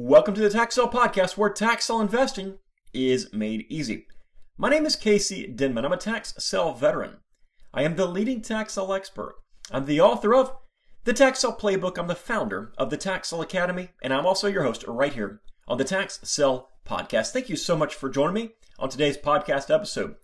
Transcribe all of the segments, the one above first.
Welcome to the Tax Podcast, where tax investing is made easy. My name is Casey Denman. I'm a tax veteran. I am the leading tax expert. I'm the author of the Tax Playbook. I'm the founder of the Tax Academy, and I'm also your host right here on the Tax Podcast. Thank you so much for joining me on today's podcast episode.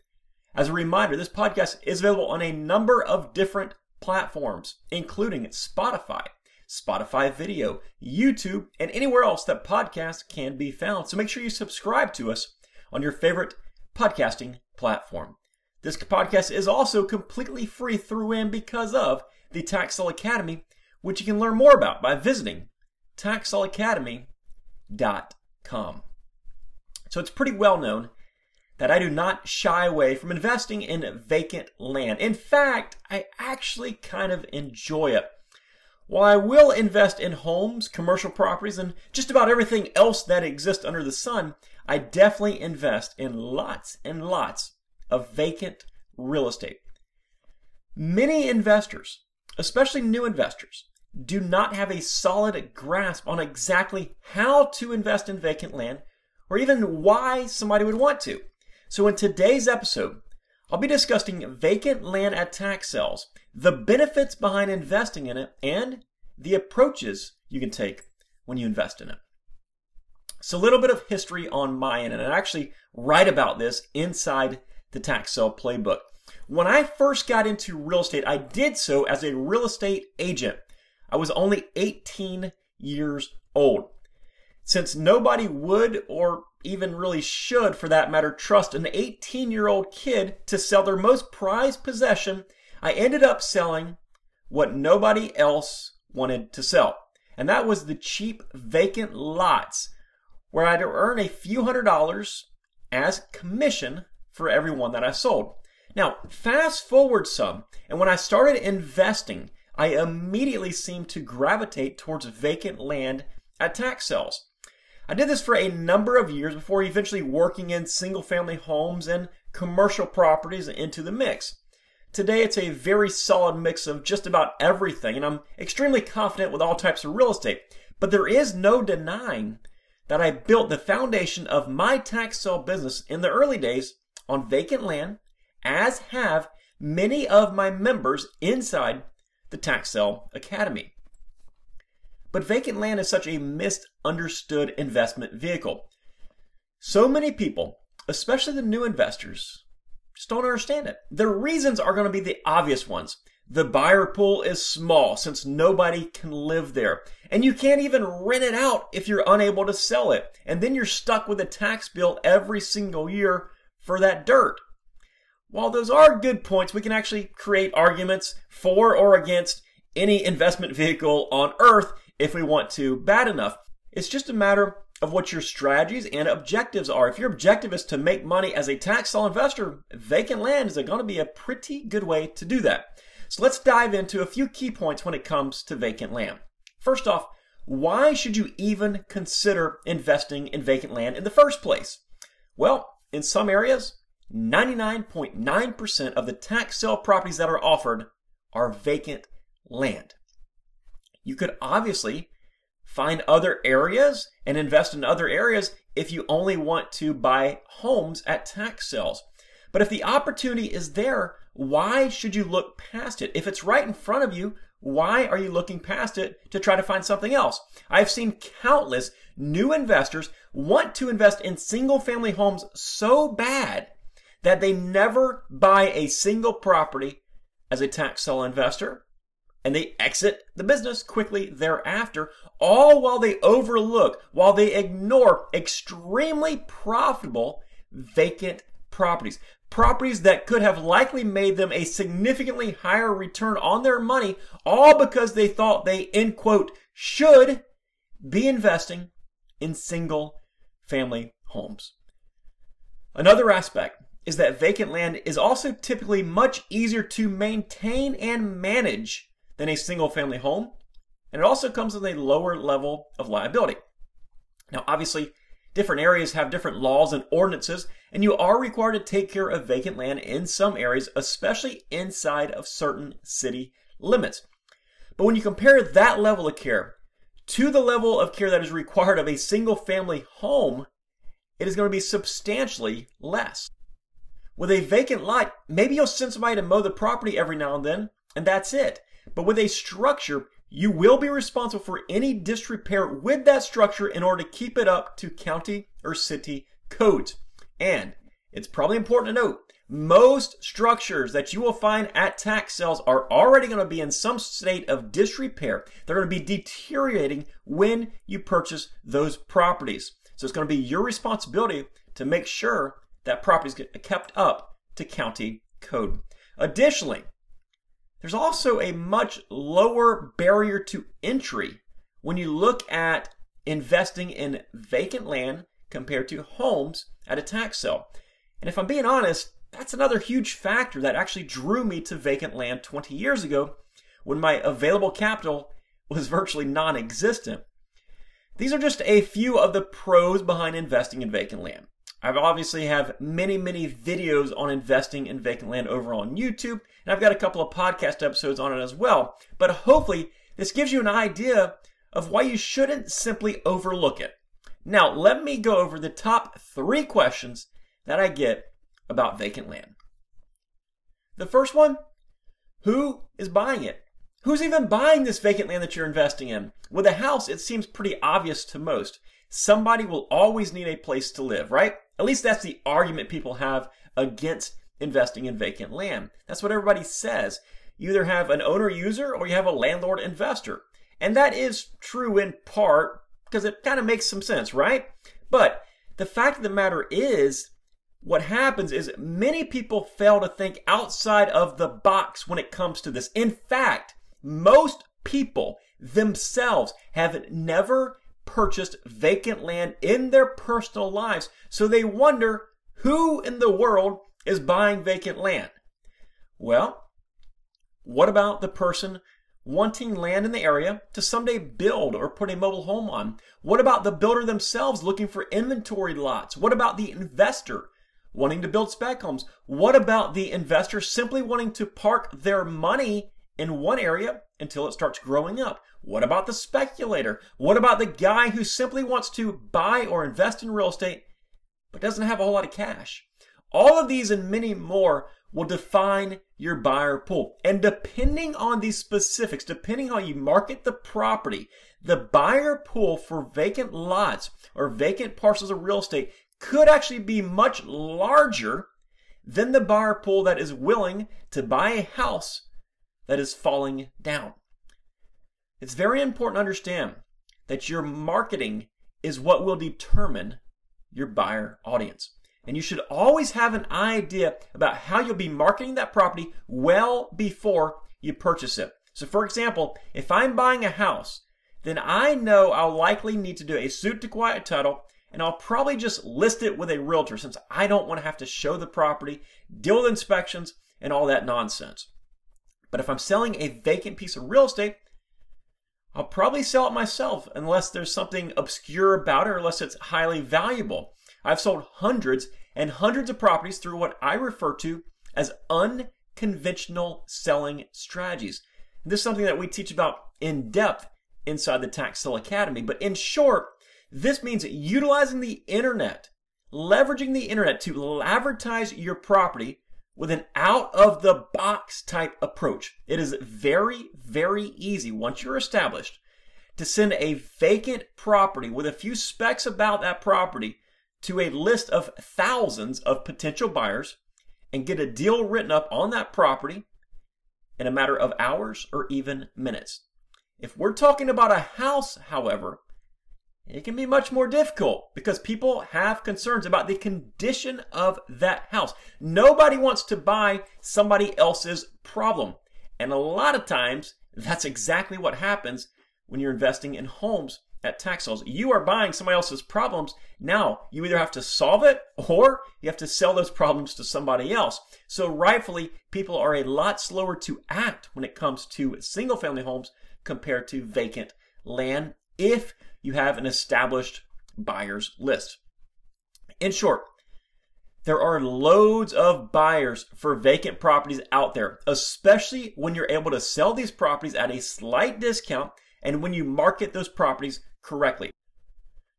As a reminder, this podcast is available on a number of different platforms, including Spotify, Spotify Video, YouTube, and anywhere else that podcasts can be found. So make sure you subscribe to us on your favorite podcasting platform. This podcast is also completely free through and because of the Tax Sale Academy, which you can learn more about by visiting taxsaleacademy.com. So it's pretty well known that I do not shy away from investing in vacant land. In fact, I actually kind of enjoy it. While I will invest in homes, commercial properties, and just about everything else that exists under the sun, I definitely invest in lots and lots of vacant real estate. Many investors, especially new investors, do not have a solid grasp on exactly how to invest in vacant land or even why somebody would want to. So, in today's episode, I'll be discussing vacant land at tax sales, the benefits behind investing in it, and the approaches you can take when you invest in it. So, a little bit of history on my end, and I actually write about this inside the tax sale playbook. When I first got into real estate, I did so as a real estate agent. I was only 18 years old. Since nobody would or even really should, for that matter, trust an 18 year old kid to sell their most prized possession, I ended up selling what nobody else wanted to sell. And that was the cheap vacant lots where I'd earn a few hundred dollars as commission for every one that I sold. Now, fast forward some, and when I started investing, I immediately seemed to gravitate towards vacant land at tax sales. I did this for a number of years before eventually working in single family homes and commercial properties into the mix. Today it's a very solid mix of just about everything, and I'm extremely confident with all types of real estate. But there is no denying that I built the foundation of my tax sale business in the early days on vacant land, as have many of my members inside the Tax Sale Academy. But vacant land is such a misunderstood investment vehicle. So many people, especially the new investors, just don't understand it. The reasons are going to be the obvious ones. The buyer pool is small since nobody can live there. And you can't even rent it out if you're unable to sell it. And then you're stuck with a tax bill every single year for that dirt. While those are good points, we can actually create arguments for or against any investment vehicle on earth if we want to bad enough. It's just a matter of what your strategies and objectives are. If your objective is to make money as a tax sale investor, vacant land is going to be a pretty good way to do that. So let's dive into a few key points when it comes to vacant land. First off, why should you even consider investing in vacant land in the first place? Well, in some areas, 99.9% of the tax sale properties that are offered are vacant land. You could obviously find other areas and invest in other areas if you only want to buy homes at tax sales. But if the opportunity is there, why should you look past it? If it's right in front of you, why are you looking past it to try to find something else? I've seen countless new investors want to invest in single family homes so bad that they never buy a single property as a tax sale investor and they exit the business quickly thereafter, all while they overlook, while they ignore extremely profitable vacant properties. Properties that could have likely made them a significantly higher return on their money, all because they thought they, end quote, should be investing in single family homes. Another aspect is that vacant land is also typically much easier to maintain and manage than a single family home, and it also comes with a lower level of liability. Now, obviously, different areas have different laws and ordinances, and you are required to take care of vacant land in some areas, especially inside of certain city limits. But when you compare that level of care to the level of care that is required of a single family home, it is going to be substantially less. With a vacant lot, maybe you'll send somebody to mow the property every now and then, and that's it. But with a structure, you will be responsible for any disrepair with that structure in order to keep it up to county or city codes. And it's probably important to note most structures that you will find at tax sales are already going to be in some state of disrepair. They're going to be deteriorating when you purchase those properties. So it's going to be your responsibility to make sure that properties get kept up to county code. Additionally, there's also a much lower barrier to entry when you look at investing in vacant land compared to homes at a tax sale. And if I'm being honest, that's another huge factor that actually drew me to vacant land 20 years ago when my available capital was virtually non existent. These are just a few of the pros behind investing in vacant land. I've obviously have many, many videos on investing in vacant land over on YouTube, and I've got a couple of podcast episodes on it as well. But hopefully, this gives you an idea of why you shouldn't simply overlook it. Now, let me go over the top three questions that I get about vacant land. The first one who is buying it? Who's even buying this vacant land that you're investing in? With a house, it seems pretty obvious to most. Somebody will always need a place to live, right? At least that's the argument people have against investing in vacant land. That's what everybody says. You either have an owner user or you have a landlord investor. And that is true in part because it kind of makes some sense, right? But the fact of the matter is, what happens is many people fail to think outside of the box when it comes to this. In fact, most people themselves have never purchased vacant land in their personal lives, so they wonder who in the world is buying vacant land. Well, what about the person wanting land in the area to someday build or put a mobile home on? What about the builder themselves looking for inventory lots? What about the investor wanting to build spec homes? What about the investor simply wanting to park their money in one area until it starts growing up? What about the speculator? What about the guy who simply wants to buy or invest in real estate but doesn't have a whole lot of cash? All of these and many more will define your buyer pool. And depending on these specifics, depending on how you market the property, the buyer pool for vacant lots or vacant parcels of real estate could actually be much larger than the buyer pool that is willing to buy a house that is falling down. It's very important to understand that your marketing is what will determine your buyer audience. And you should always have an idea about how you'll be marketing that property well before you purchase it. So, for example, if I'm buying a house, then I know I'll likely need to do a suit to quiet title and I'll probably just list it with a realtor since I don't want to have to show the property, deal with inspections, and all that nonsense. But if I'm selling a vacant piece of real estate, I'll probably sell it myself unless there's something obscure about it or unless it's highly valuable. I've sold hundreds and hundreds of properties through what I refer to as unconventional selling strategies. This is something that we teach about in depth inside the Tax Academy. But in short, this means utilizing the internet, leveraging the internet to advertise your property with an out of the box type approach. It is very, very easy once you're established to send a vacant property with a few specs about that property to a list of thousands of potential buyers and get a deal written up on that property in a matter of hours or even minutes. If we're talking about a house, however, it can be much more difficult because people have concerns about the condition of that house. Nobody wants to buy somebody else's problem. And a lot of times, that's exactly what happens when you're investing in homes at tax sales. You are buying somebody else's problems. Now, you either have to solve it or you have to sell those problems to somebody else. So, rightfully, people are a lot slower to act when it comes to single family homes compared to vacant land if you have an established buyers list. In short, there are loads of buyers for vacant properties out there, especially when you're able to sell these properties at a slight discount and when you market those properties correctly.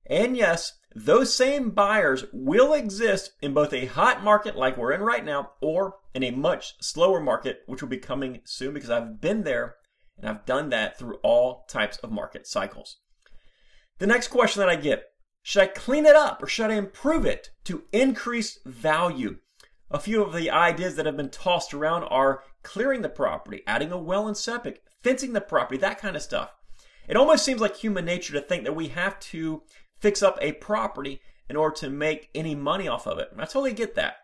And yes, those same buyers will exist in both a hot market like we're in right now or in a much slower market, which will be coming soon because I've been there and I've done that through all types of market cycles. The next question that I get should I clean it up or should I improve it to increase value? A few of the ideas that have been tossed around are clearing the property, adding a well and septic, fencing the property, that kind of stuff. It almost seems like human nature to think that we have to fix up a property in order to make any money off of it. I totally get that.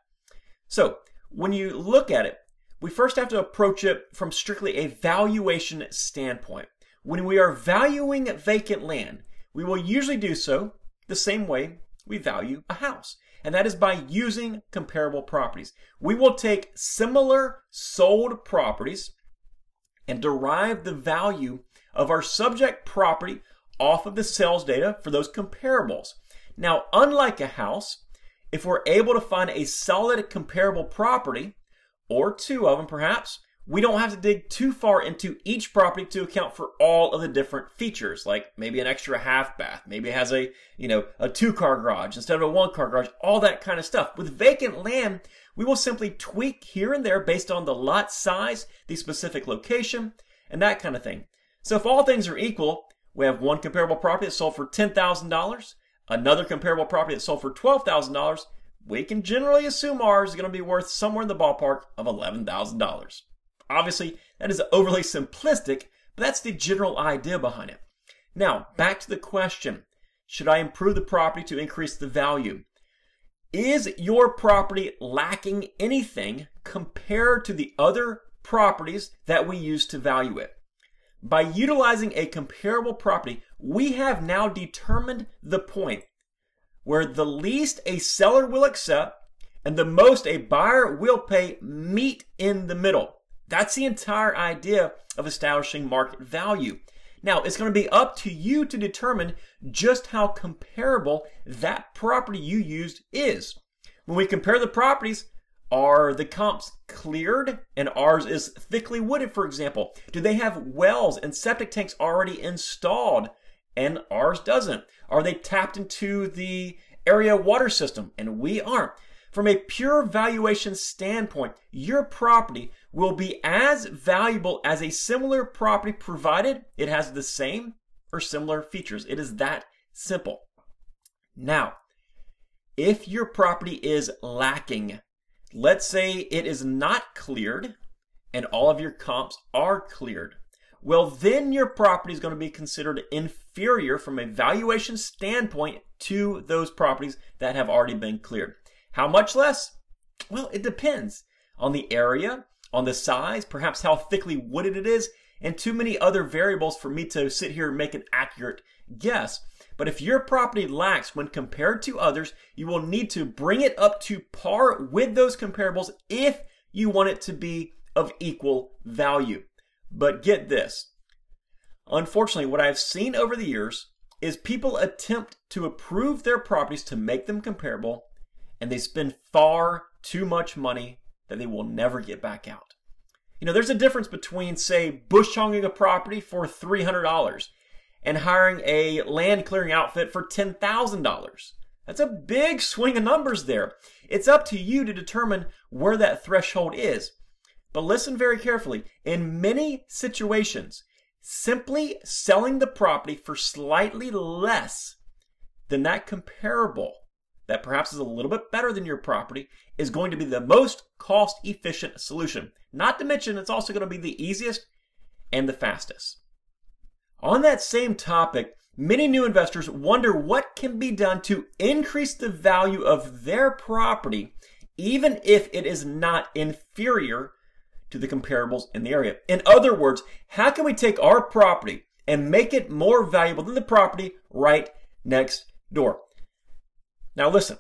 So, when you look at it, we first have to approach it from strictly a valuation standpoint. When we are valuing vacant land, we will usually do so the same way we value a house, and that is by using comparable properties. We will take similar sold properties and derive the value of our subject property off of the sales data for those comparables. Now, unlike a house, if we're able to find a solid comparable property, or two of them perhaps, we don't have to dig too far into each property to account for all of the different features, like maybe an extra half bath, maybe it has a, you know, a two car garage instead of a one car garage, all that kind of stuff. With vacant land, we will simply tweak here and there based on the lot size, the specific location, and that kind of thing. So if all things are equal, we have one comparable property that sold for $10,000, another comparable property that sold for $12,000, we can generally assume ours is going to be worth somewhere in the ballpark of $11,000. Obviously, that is overly simplistic, but that's the general idea behind it. Now, back to the question Should I improve the property to increase the value? Is your property lacking anything compared to the other properties that we use to value it? By utilizing a comparable property, we have now determined the point where the least a seller will accept and the most a buyer will pay meet in the middle. That's the entire idea of establishing market value. Now, it's going to be up to you to determine just how comparable that property you used is. When we compare the properties, are the comps cleared and ours is thickly wooded, for example? Do they have wells and septic tanks already installed and ours doesn't? Are they tapped into the area water system and we aren't? From a pure valuation standpoint, your property will be as valuable as a similar property provided it has the same or similar features. It is that simple. Now, if your property is lacking, let's say it is not cleared and all of your comps are cleared, well, then your property is going to be considered inferior from a valuation standpoint to those properties that have already been cleared. How much less? Well, it depends on the area, on the size, perhaps how thickly wooded it is, and too many other variables for me to sit here and make an accurate guess. But if your property lacks when compared to others, you will need to bring it up to par with those comparables if you want it to be of equal value. But get this. Unfortunately, what I've seen over the years is people attempt to approve their properties to make them comparable, and they spend far too much money that they will never get back out. You know, there's a difference between, say, bush hogging a property for $300 and hiring a land clearing outfit for $10,000. That's a big swing of numbers there. It's up to you to determine where that threshold is. But listen very carefully. In many situations, simply selling the property for slightly less than that comparable that perhaps is a little bit better than your property is going to be the most cost efficient solution. Not to mention, it's also going to be the easiest and the fastest. On that same topic, many new investors wonder what can be done to increase the value of their property, even if it is not inferior to the comparables in the area. In other words, how can we take our property and make it more valuable than the property right next door? Now, listen,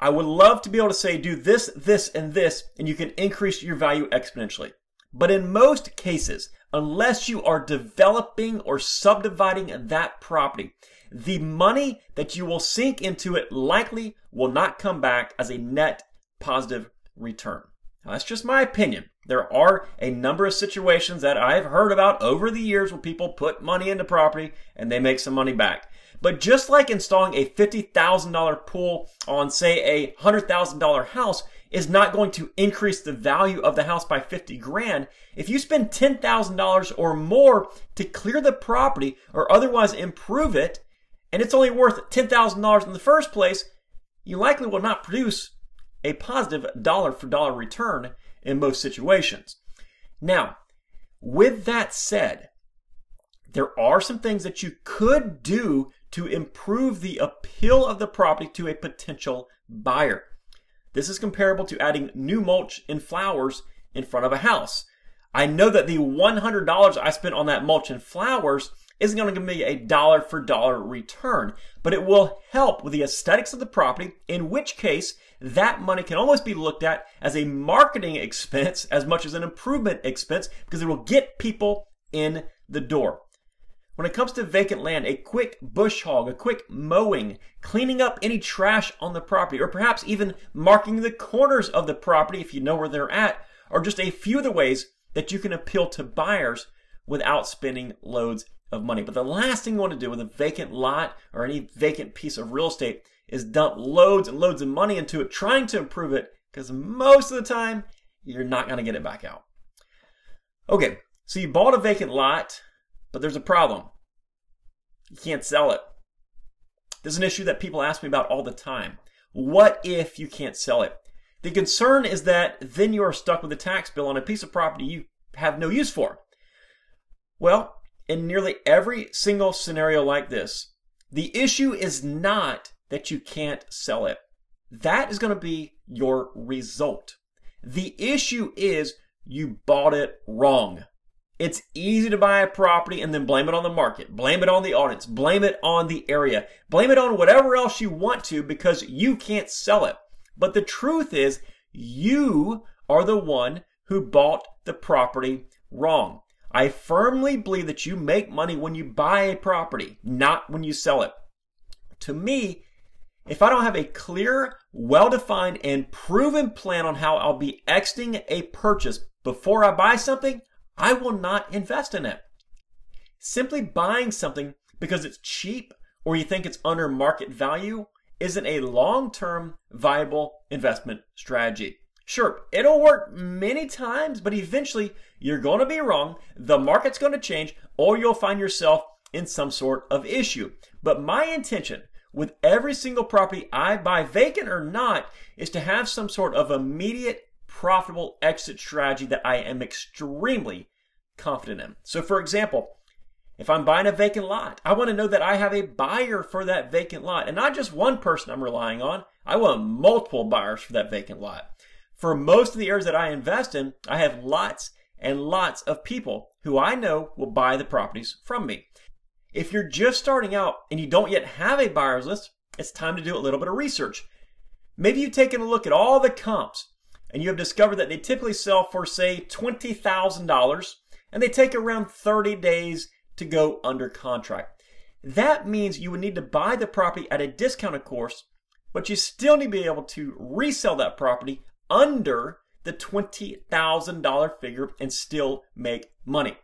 I would love to be able to say, do this, this, and this, and you can increase your value exponentially. But in most cases, unless you are developing or subdividing that property, the money that you will sink into it likely will not come back as a net positive return. Now, that's just my opinion. There are a number of situations that I've heard about over the years where people put money into property and they make some money back. But just like installing a $50,000 pool on, say, a $100,000 house is not going to increase the value of the house by 50 grand, if you spend $10,000 or more to clear the property or otherwise improve it, and it's only worth $10,000 in the first place, you likely will not produce a positive dollar for dollar return in most situations. Now, with that said, there are some things that you could do to improve the appeal of the property to a potential buyer. This is comparable to adding new mulch and flowers in front of a house. I know that the $100 I spent on that mulch and flowers isn't going to give me a dollar for dollar return, but it will help with the aesthetics of the property, in which case that money can almost be looked at as a marketing expense as much as an improvement expense because it will get people in the door. When it comes to vacant land, a quick bush hog, a quick mowing, cleaning up any trash on the property, or perhaps even marking the corners of the property if you know where they're at, are just a few of the ways that you can appeal to buyers without spending loads of money. But the last thing you want to do with a vacant lot or any vacant piece of real estate is dump loads and loads of money into it trying to improve it because most of the time you're not going to get it back out. Okay, so you bought a vacant lot, but there's a problem. You can't sell it. This is an issue that people ask me about all the time. What if you can't sell it? The concern is that then you are stuck with a tax bill on a piece of property you have no use for. Well, in nearly every single scenario like this, the issue is not that you can't sell it. That is going to be your result. The issue is you bought it wrong. It's easy to buy a property and then blame it on the market, blame it on the audience, blame it on the area, blame it on whatever else you want to because you can't sell it. But the truth is, you are the one who bought the property wrong. I firmly believe that you make money when you buy a property, not when you sell it. To me, if I don't have a clear, well defined, and proven plan on how I'll be exiting a purchase before I buy something, I will not invest in it. Simply buying something because it's cheap or you think it's under market value isn't a long term viable investment strategy. Sure, it'll work many times, but eventually you're going to be wrong, the market's going to change, or you'll find yourself in some sort of issue. But my intention with every single property I buy, vacant or not, is to have some sort of immediate profitable exit strategy that I am extremely confident in. So, for example, if I'm buying a vacant lot, I want to know that I have a buyer for that vacant lot and not just one person I'm relying on. I want multiple buyers for that vacant lot. For most of the areas that I invest in, I have lots and lots of people who I know will buy the properties from me. If you're just starting out and you don't yet have a buyer's list, it's time to do a little bit of research. Maybe you've taken a look at all the comps and you have discovered that they typically sell for, say, $20,000 and they take around 30 days to go under contract. That means you would need to buy the property at a discount, of course, but you still need to be able to resell that property under the $20,000 figure and still make money.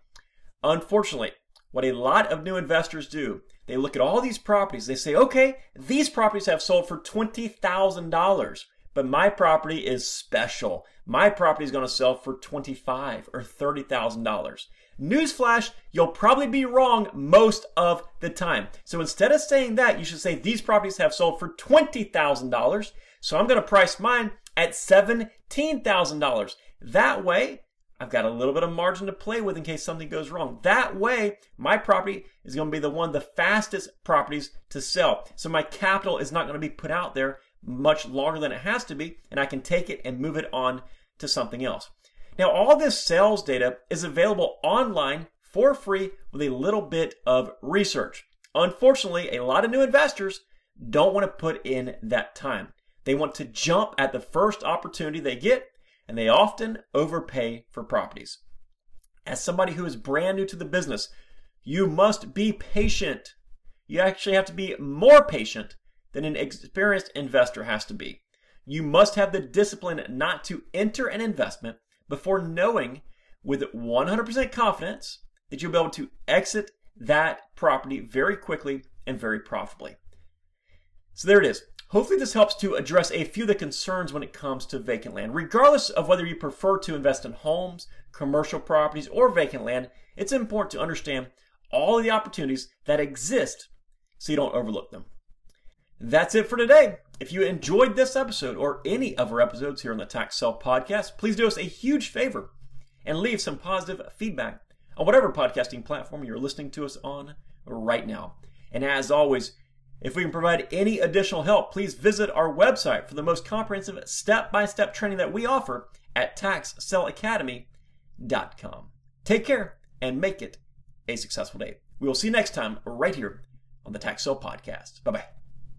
Unfortunately, what a lot of new investors do, they look at all these properties, they say, okay, these properties have sold for $20,000, but my property is special. My property is going to sell for 25 or $30,000. Newsflash, you'll probably be wrong most of the time. So instead of saying that, you should say these properties have sold for $20,000. So I'm going to price mine at $17,000. That way, I've got a little bit of margin to play with in case something goes wrong. That way, my property is going to be the one the fastest properties to sell. So my capital is not going to be put out there much longer than it has to be, and I can take it and move it on to something else. Now, all this sales data is available online for free with a little bit of research. Unfortunately, a lot of new investors don't want to put in that time. They want to jump at the first opportunity they get and they often overpay for properties. As somebody who is brand new to the business, you must be patient. You actually have to be more patient than an experienced investor has to be. you must have the discipline not to enter an investment before knowing with 100% confidence that you'll be able to exit that property very quickly and very profitably. So there it is. Hopefully, this helps to address a few of the concerns when it comes to vacant land. Regardless of whether you prefer to invest in homes, commercial properties, or vacant land, it's important to understand all of the opportunities that exist so you don't overlook them. That's it for today. If you enjoyed this episode or any of our episodes here on the Tax Sale podcast, please do us a huge favor and leave some positive feedback on whatever podcasting platform you're listening to us on right now. And as always, if we can provide any additional help, please visit our website for the most comprehensive step by step training that we offer at taxsaleacademy.com. Take care and make it a successful day. We will see you next time right here on the Tax Sale Podcast. Bye bye.